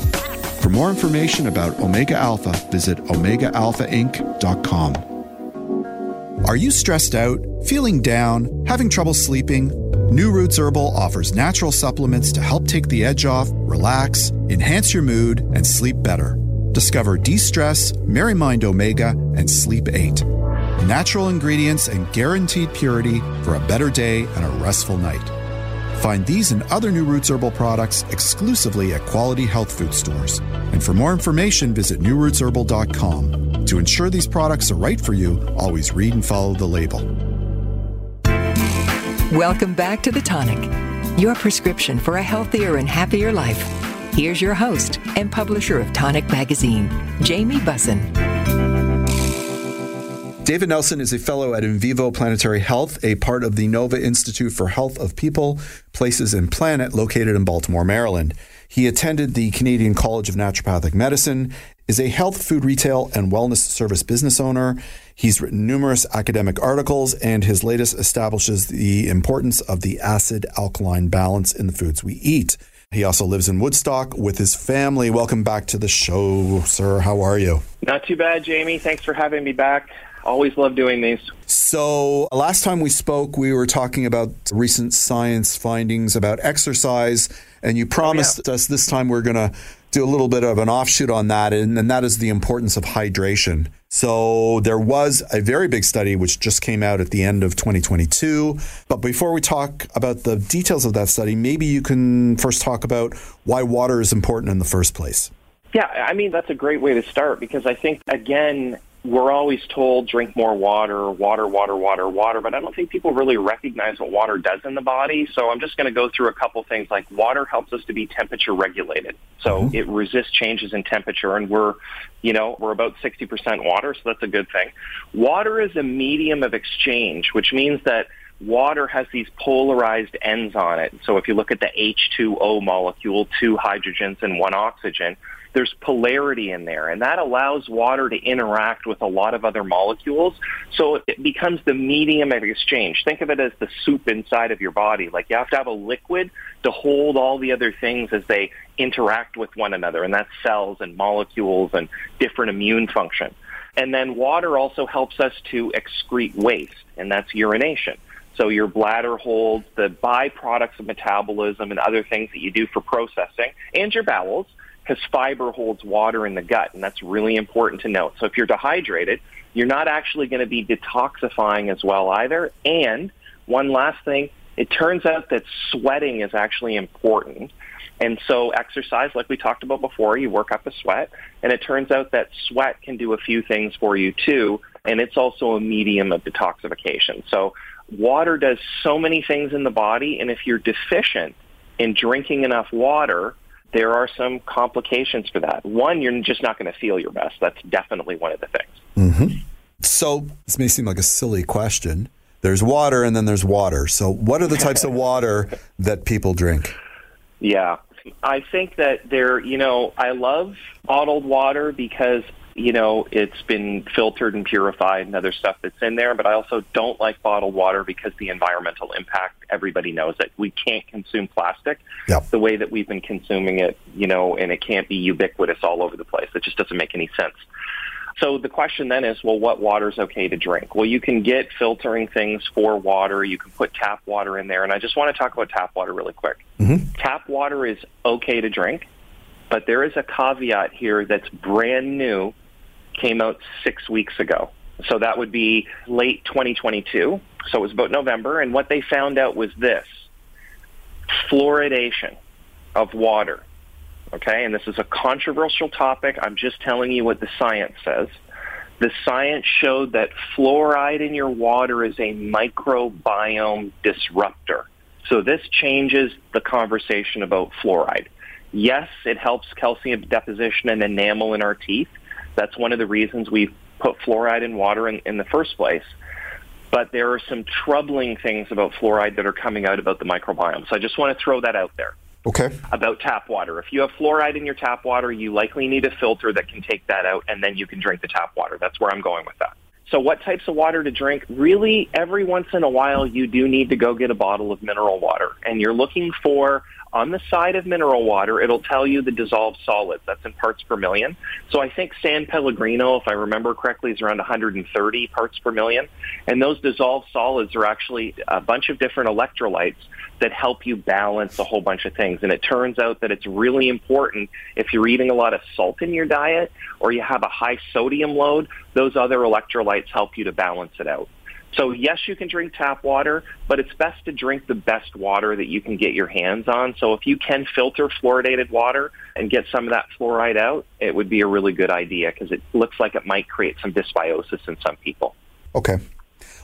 For more information about Omega Alpha, visit OmegaAlphaInc.com. Are you stressed out, feeling down, having trouble sleeping? New Roots Herbal offers natural supplements to help take the edge off, relax, enhance your mood, and sleep better. Discover De Stress, Merry Mind Omega, and Sleep 8. Natural ingredients and guaranteed purity for a better day and a restful night. Find these and other New Roots Herbal products exclusively at quality health food stores. And for more information, visit newrootsherbal.com. To ensure these products are right for you, always read and follow the label. Welcome back to The Tonic, your prescription for a healthier and happier life. Here's your host and publisher of Tonic Magazine, Jamie Bussin. David Nelson is a fellow at Invivo Planetary Health, a part of the Nova Institute for Health of People, Places, and Planet, located in Baltimore, Maryland. He attended the Canadian College of Naturopathic Medicine, is a health, food, retail, and wellness service business owner. He's written numerous academic articles, and his latest establishes the importance of the acid alkaline balance in the foods we eat. He also lives in Woodstock with his family. Welcome back to the show, sir. How are you? Not too bad, Jamie. Thanks for having me back. Always love doing these. So, last time we spoke, we were talking about recent science findings about exercise, and you promised oh, yeah. us this time we're going to do a little bit of an offshoot on that, and, and that is the importance of hydration. So, there was a very big study which just came out at the end of 2022. But before we talk about the details of that study, maybe you can first talk about why water is important in the first place. Yeah, I mean, that's a great way to start because I think, again, we're always told drink more water, water, water, water, water, but I don't think people really recognize what water does in the body. So I'm just going to go through a couple things like water helps us to be temperature regulated. So mm-hmm. it resists changes in temperature and we're, you know, we're about 60% water, so that's a good thing. Water is a medium of exchange, which means that water has these polarized ends on it. So if you look at the H2O molecule, two hydrogens and one oxygen, there's polarity in there, and that allows water to interact with a lot of other molecules. So it becomes the medium of exchange. Think of it as the soup inside of your body. Like you have to have a liquid to hold all the other things as they interact with one another, and that's cells and molecules and different immune function. And then water also helps us to excrete waste, and that's urination. So your bladder holds the byproducts of metabolism and other things that you do for processing, and your bowels because fiber holds water in the gut, and that's really important to note. So if you're dehydrated, you're not actually going to be detoxifying as well either. And one last thing, it turns out that sweating is actually important. And so exercise, like we talked about before, you work up a sweat, and it turns out that sweat can do a few things for you too, and it's also a medium of detoxification. So water does so many things in the body, and if you're deficient in drinking enough water, there are some complications for that. One, you're just not going to feel your best. That's definitely one of the things. Mm-hmm. So this may seem like a silly question. There's water and then there's water. So what are the types of water [laughs] that people drink? Yeah. I think that there, you know, I love bottled water because you know, it's been filtered and purified and other stuff that's in there, but I also don't like bottled water because the environmental impact, everybody knows it. We can't consume plastic yep. the way that we've been consuming it, you know, and it can't be ubiquitous all over the place. It just doesn't make any sense. So the question then is, well, what water is okay to drink? Well, you can get filtering things for water. You can put tap water in there. And I just want to talk about tap water really quick. Mm-hmm. Tap water is okay to drink, but there is a caveat here that's brand new came out six weeks ago. So that would be late 2022. So it was about November. And what they found out was this fluoridation of water. Okay, and this is a controversial topic. I'm just telling you what the science says. The science showed that fluoride in your water is a microbiome disruptor. So this changes the conversation about fluoride. Yes, it helps calcium deposition and enamel in our teeth. That's one of the reasons we put fluoride in water in, in the first place. But there are some troubling things about fluoride that are coming out about the microbiome. So I just want to throw that out there. Okay. About tap water. If you have fluoride in your tap water, you likely need a filter that can take that out, and then you can drink the tap water. That's where I'm going with that. So what types of water to drink? Really, every once in a while, you do need to go get a bottle of mineral water, and you're looking for on the side of mineral water, it'll tell you the dissolved solids. That's in parts per million. So I think San Pellegrino, if I remember correctly, is around 130 parts per million. And those dissolved solids are actually a bunch of different electrolytes that help you balance a whole bunch of things. And it turns out that it's really important if you're eating a lot of salt in your diet or you have a high sodium load, those other electrolytes help you to balance it out. So yes, you can drink tap water, but it's best to drink the best water that you can get your hands on. So if you can filter fluoridated water and get some of that fluoride out, it would be a really good idea because it looks like it might create some dysbiosis in some people. Okay.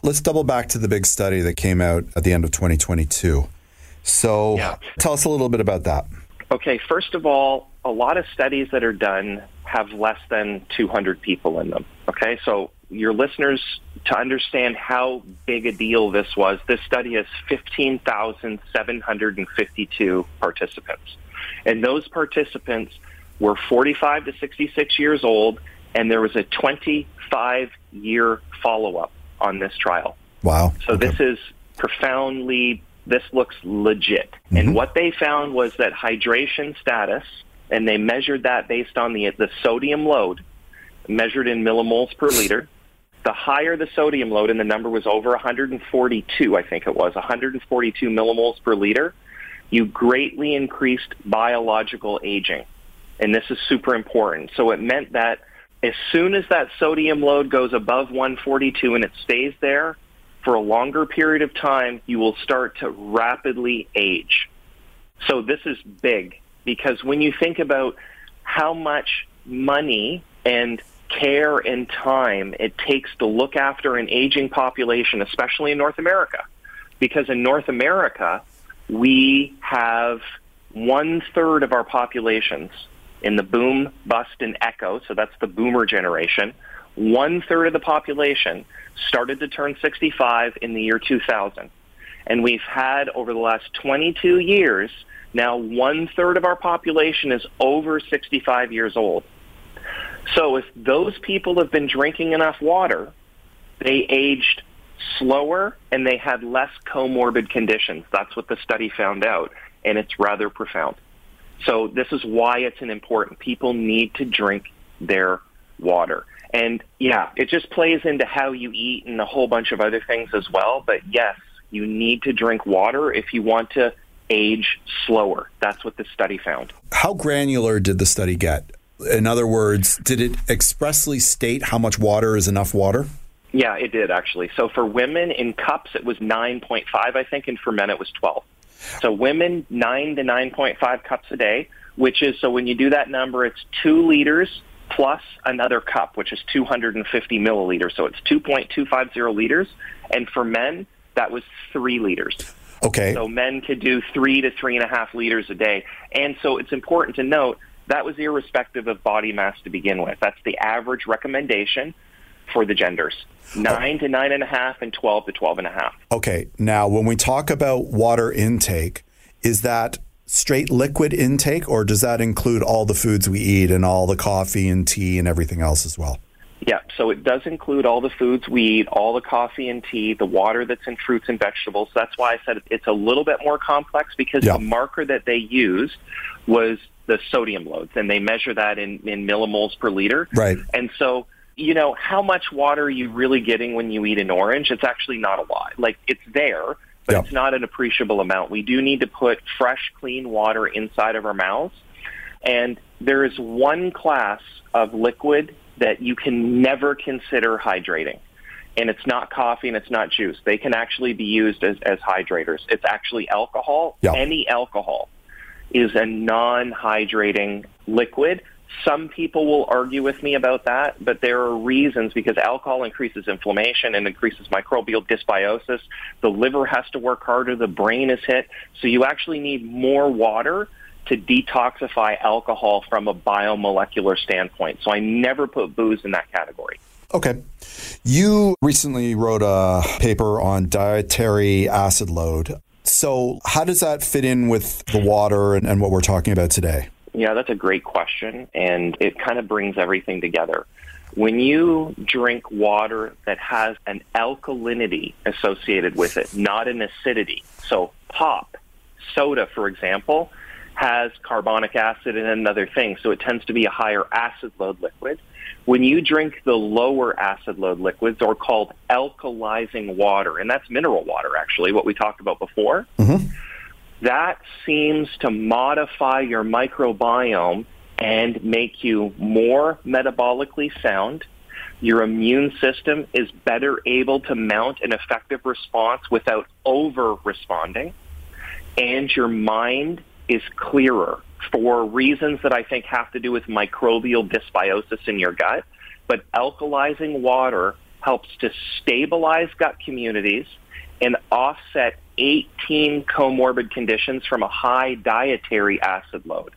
Let's double back to the big study that came out at the end of 2022. So yeah. tell us a little bit about that. Okay, first of all, a lot of studies that are done have less than 200 people in them. Okay, so your listeners to understand how big a deal this was, this study has 15,752 participants. And those participants were 45 to 66 years old, and there was a 25 year follow up on this trial. Wow. So Okay. this is profoundly, this looks legit. Mm-hmm. And what they found was that hydration status, and they measured that based on the, the sodium load, measured in millimoles per liter. The higher the sodium load, and the number was over 142, I think it was, 142 millimoles per liter, you greatly increased biological aging. And this is super important. So it meant that as soon as that sodium load goes above 142 and it stays there for a longer period of time, you will start to rapidly age. So this is big because when you think about how much money and care and time it takes to look after an aging population, especially in North America, because in North America, we have one third of our populations in the boom, bust, and echo, so that's the boomer generation, one third of the population started to turn 65 in the year 2000. And we've had over the last 22 years, now one third of our population is over 65 years old. So if those people have been drinking enough water, they aged slower and they had less comorbid conditions. That's what the study found out, and it's rather profound. So this is why it's an important. People need to drink their water. And yeah, it just plays into how you eat and a whole bunch of other things as well. But yes, you need to drink water if you want to age slower. That's what the study found. How granular did the study get? In other words, did it expressly state how much water is enough water? Yeah, it did actually. So for women in cups, it was 9.5, I think, and for men, it was 12. So women, 9 to 9.5 cups a day, which is, so when you do that number, it's 2 liters plus another cup, which is 250 milliliters. So it's 2.250 liters. And for men, that was 3 liters. Okay. So men could do 3 to 3.5 liters a day. And so it's important to note that was irrespective of body mass to begin with. That's the average recommendation for the genders. Nine to nine and a half and twelve to twelve and a half. Okay. Now, when we talk about water intake, is that straight liquid intake or does that include all the foods we eat and all the coffee and tea and everything else as well? Yeah, so it does include all the foods we eat, all the coffee and tea, the water that's in fruits and vegetables. That's why I said it's a little bit more complex because Yeah. the marker that they used was the sodium loads, and they measure that in, in millimoles per liter. Right. And so, you know, how much water are you really getting when you eat an orange? It's actually not a lot. Like, it's there, but Yeah. it's not an appreciable amount. We do need to put fresh, clean water inside of our mouths. And there is one class of liquid that you can never consider hydrating. And it's not coffee and it's not juice. They can actually be used as, as hydrators. It's actually alcohol. Yeah. Any alcohol is a non-hydrating liquid. Some people will argue with me about that, but there are reasons because alcohol increases inflammation and increases microbial dysbiosis. The liver has to work harder. The brain is hit. So you actually need more water to detoxify alcohol from a biomolecular standpoint. So I never put booze in that category. Okay. You recently wrote a paper on dietary acid load. So, how does that fit in with the water and, and what we're talking about today? Yeah, that's a great question, and it kind of brings everything together. When you drink water that has an alkalinity associated with it, not an acidity, so pop, soda, for example, has carbonic acid and another thing, so it tends to be a higher acid load liquid. When you drink the lower acid load liquids, or called alkalizing water, and that's mineral water, actually, what we talked about before, mm-hmm. that seems to modify your microbiome and make you more metabolically sound. Your immune system is better able to mount an effective response without over responding. And your mind is clearer for reasons that I think have to do with microbial dysbiosis in your gut. But alkalizing water helps to stabilize gut communities and offset 18 comorbid conditions from a high dietary acid load.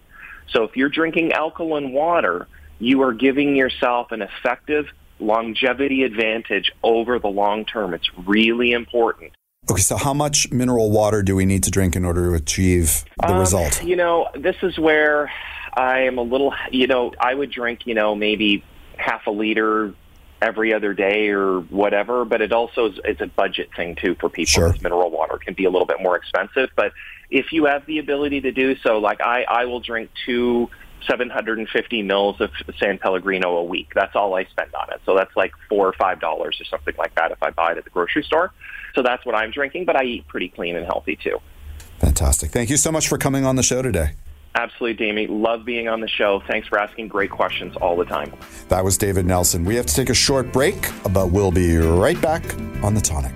So if you're drinking alkaline water, you are giving yourself an effective longevity advantage over the long term. It's really important. Okay, so how much mineral water do we need to drink in order to achieve the Um, result? You know, this is where I am a little, you know, I would drink, you know, maybe half a liter every other day or whatever, but it also is, is a budget thing too for people. Sure. Mineral water can be a little bit more expensive, but if you have the ability to do so, like I, I will drink two 750 mils of San Pellegrino a week. That's all I spend on it. So that's like four or five dollars or something like that if I buy it at the grocery store. So that's what I'm drinking, but I eat pretty clean and healthy too. Fantastic. Thank you so much for coming on the show today. Absolutely, Jamie. Love being on the show. Thanks for asking great questions all the time. That was David Nelson. We have to take a short break, but we'll be right back on the tonic.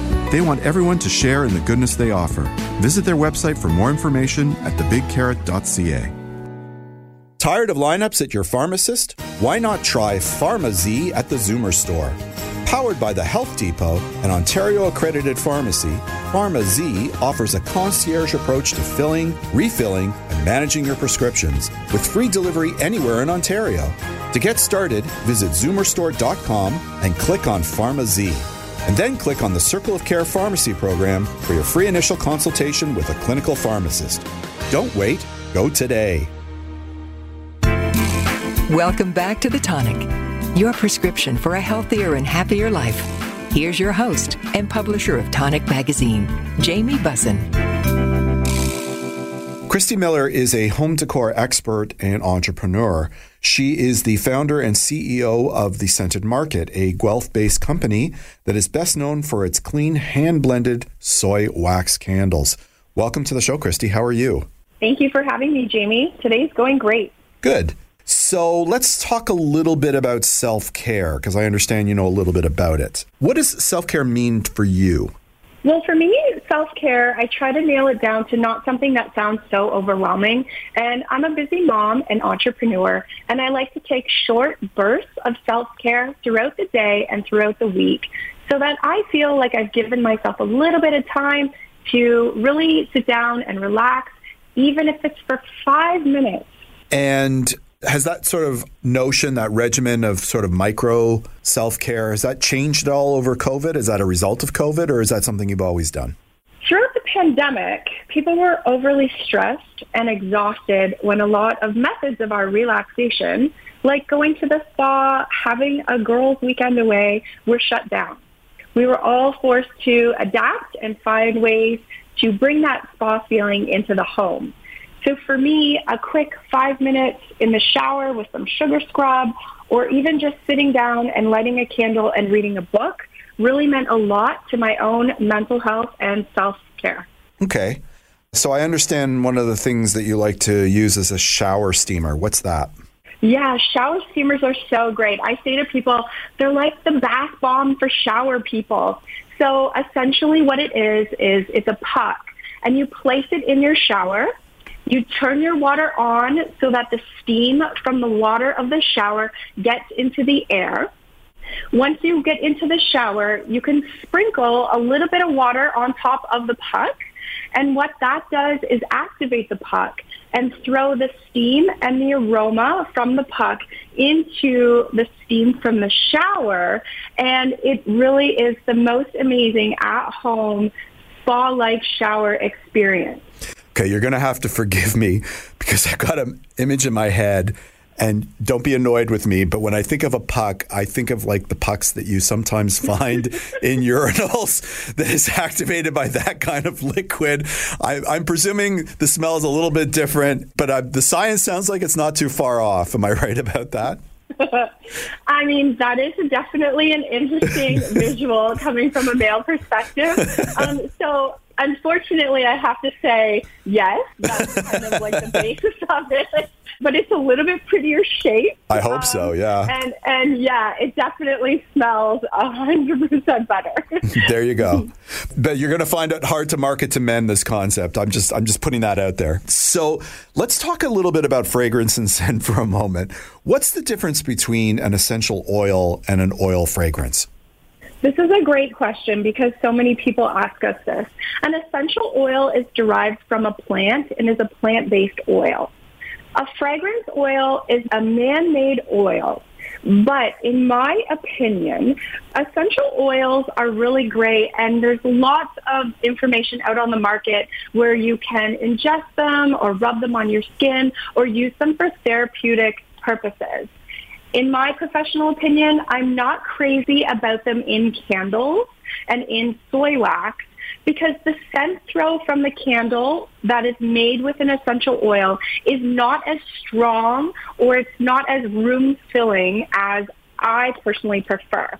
They want everyone to share in the goodness they offer. Visit their website for more information at thebigcarrot.ca. Tired of lineups at your pharmacist? Why not try PharmaZ at the Zoomer store? Powered by the Health Depot, an Ontario accredited pharmacy, PharmaZ offers a concierge approach to filling, refilling, and managing your prescriptions with free delivery anywhere in Ontario. To get started, visit zoomerstore.com and click on PharmaZ. And then click on the Circle of Care Pharmacy program for your free initial consultation with a clinical pharmacist. Don't wait, go today. Welcome back to The Tonic, your prescription for a healthier and happier life. Here's your host and publisher of Tonic Magazine, Jamie Bussin. Christy Miller is a home decor expert and entrepreneur. She is the founder and CEO of The Scented Market, a Guelph based company that is best known for its clean, hand blended soy wax candles. Welcome to the show, Christy. How are you? Thank you for having me, Jamie. Today's going great. Good. So let's talk a little bit about self care because I understand you know a little bit about it. What does self care mean for you? Well, for me, self care, I try to nail it down to not something that sounds so overwhelming. And I'm a busy mom and entrepreneur, and I like to take short bursts of self care throughout the day and throughout the week so that I feel like I've given myself a little bit of time to really sit down and relax, even if it's for five minutes. And has that sort of notion, that regimen of sort of micro self care, has that changed at all over COVID? Is that a result of COVID or is that something you've always done? Throughout the pandemic, people were overly stressed and exhausted when a lot of methods of our relaxation, like going to the spa, having a girls' weekend away, were shut down. We were all forced to adapt and find ways to bring that spa feeling into the home. So for me, a quick five minutes in the shower with some sugar scrub, or even just sitting down and lighting a candle and reading a book really meant a lot to my own mental health and self-care. Okay. So I understand one of the things that you like to use is a shower steamer. What's that? Yeah, shower steamers are so great. I say to people, they're like the bath bomb for shower people. So essentially what it is, is it's a puck and you place it in your shower. You turn your water on so that the steam from the water of the shower gets into the air. Once you get into the shower, you can sprinkle a little bit of water on top of the puck. And what that does is activate the puck and throw the steam and the aroma from the puck into the steam from the shower. And it really is the most amazing at-home spa-like shower experience. Okay, you're going to have to forgive me because I've got an image in my head. And don't be annoyed with me, but when I think of a puck, I think of like the pucks that you sometimes [laughs] find in urinals that is activated by that kind of liquid. I, I'm presuming the smell is a little bit different, but uh, the science sounds like it's not too far off. Am I right about that? [laughs] I mean, that is definitely an interesting [laughs] visual coming from a male perspective. Um, so unfortunately, I have to say yes. [laughs] That's kind of like the basis of it. But it's a little bit prettier shape. I hope so, um, yeah. And and yeah, it definitely smells hundred percent better. [laughs] there you go. But you're going to find it hard to market to men this concept. I'm just I'm just putting that out there. So let's talk a little bit about fragrance and scent [laughs] for a moment. What's the difference between an essential oil and an oil fragrance? This is a great question because so many people ask us this. An essential oil is derived from a plant and is a plant-based oil. A fragrance oil is a man-made oil. But in my opinion, essential oils are really great and there's lots of information out on the market where you can ingest them or rub them on your skin or use them for therapeutic purposes. In my professional opinion, I'm not crazy about them in candles and in soy wax because the scent throw from the candle that is made with an essential oil is not as strong or it's not as room filling as I personally prefer.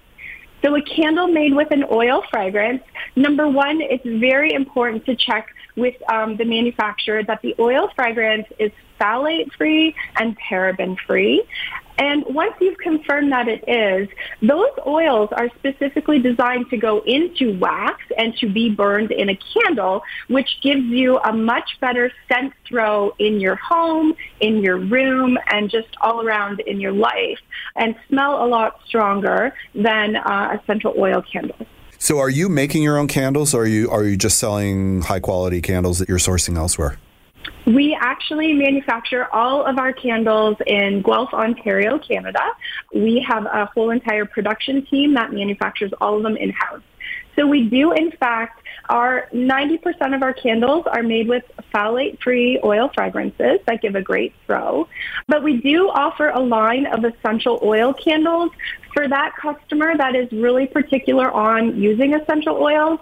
So a candle made with an oil fragrance, number one, it's very important to check with um, the manufacturer that the oil fragrance is phthalate free and paraben free. And once you've confirmed that it is, those oils are specifically designed to go into wax and to be burned in a candle, which gives you a much better scent throw in your home, in your room, and just all around in your life, and smell a lot stronger than uh, essential oil candles. So, are you making your own candles, or are you are you just selling high quality candles that you're sourcing elsewhere? We actually manufacture all of our candles in Guelph, Ontario, Canada. We have a whole entire production team that manufactures all of them in-house. So we do, in fact, our 90% of our candles are made with phthalate-free oil fragrances that give a great throw. But we do offer a line of essential oil candles for that customer that is really particular on using essential oils.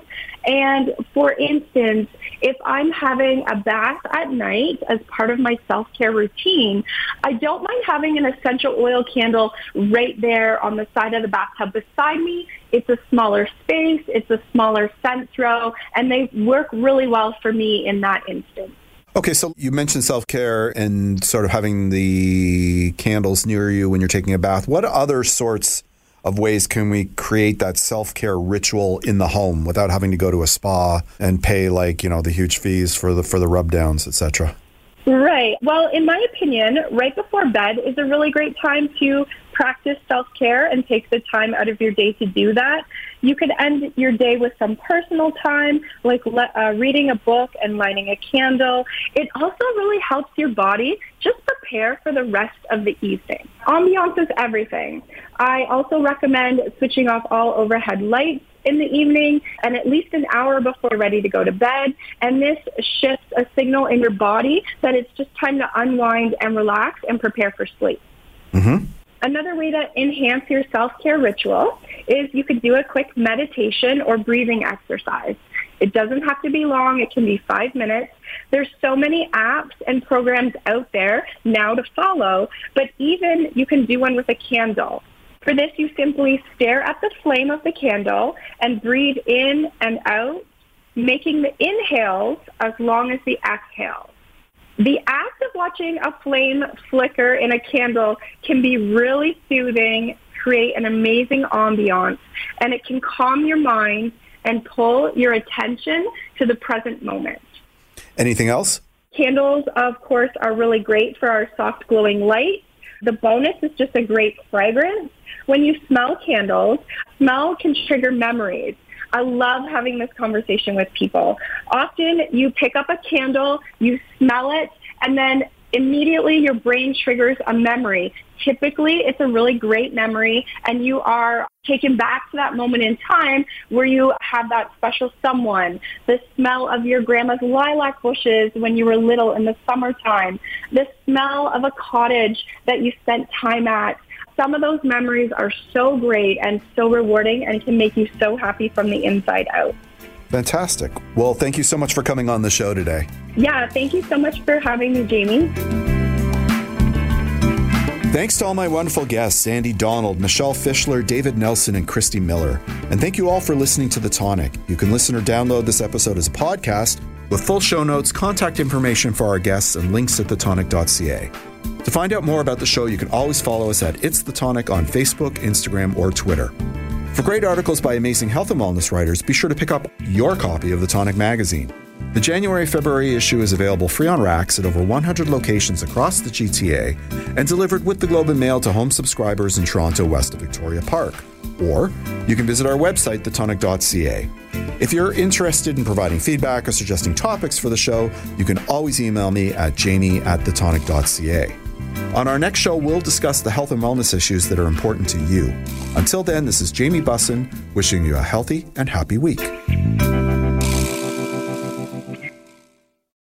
And for instance, if I'm having a bath at night as part of my self-care routine, I don't mind having an essential oil candle right there on the side of the bathtub beside me. It's a smaller space, it's a smaller scent throw, and they work really well for me in that instance. Okay, so you mentioned self care and sort of having the candles near you when you're taking a bath. What other sorts of ways can we create that self-care ritual in the home without having to go to a spa and pay like you know the huge fees for the for the rub downs etc right. Well in my opinion right before bed is a really great time to practice self-care and take the time out of your day to do that you could end your day with some personal time, like uh, reading a book and lighting a candle. It also really helps your body just prepare for the rest of the evening. Ambiance is everything. I also recommend switching off all overhead lights in the evening and at least an hour before ready to go to bed. And this shifts a signal in your body that it's just time to unwind and relax and prepare for sleep. Mm-hmm. Another way to enhance your self-care ritual is you could do a quick meditation or breathing exercise. It doesn't have to be long. It can be five minutes. There's so many apps and programs out there now to follow, but even you can do one with a candle. For this, you simply stare at the flame of the candle and breathe in and out, making the inhales as long as the exhales. The act of watching a flame flicker in a candle can be really soothing, create an amazing ambiance, and it can calm your mind and pull your attention to the present moment. Anything else? Candles, of course, are really great for our soft glowing light. The bonus is just a great fragrance. When you smell candles, smell can trigger memories. I love having this conversation with people. Often you pick up a candle, you smell it, and then immediately your brain triggers a memory. Typically, it's a really great memory, and you are taken back to that moment in time where you have that special someone, the smell of your grandma's lilac bushes when you were little in the summertime, the smell of a cottage that you spent time at, some of those memories are so great and so rewarding and can make you so happy from the inside out. Fantastic. Well, thank you so much for coming on the show today. Yeah, thank you so much for having me, Jamie. Thanks to all my wonderful guests, Sandy Donald, Michelle Fischler, David Nelson, and Christy Miller. And thank you all for listening to The Tonic. You can listen or download this episode as a podcast with full show notes, contact information for our guests, and links at thetonic.ca. To find out more about the show, you can always follow us at It's The Tonic on Facebook, Instagram, or Twitter. For great articles by amazing health and wellness writers, be sure to pick up your copy of The Tonic magazine. The January February issue is available free on racks at over 100 locations across the GTA and delivered with the Globe and Mail to home subscribers in Toronto west of Victoria Park. Or you can visit our website, thetonic.ca. If you're interested in providing feedback or suggesting topics for the show, you can always email me at jamie at thetonic.ca. On our next show, we'll discuss the health and wellness issues that are important to you. Until then, this is Jamie Bussin wishing you a healthy and happy week.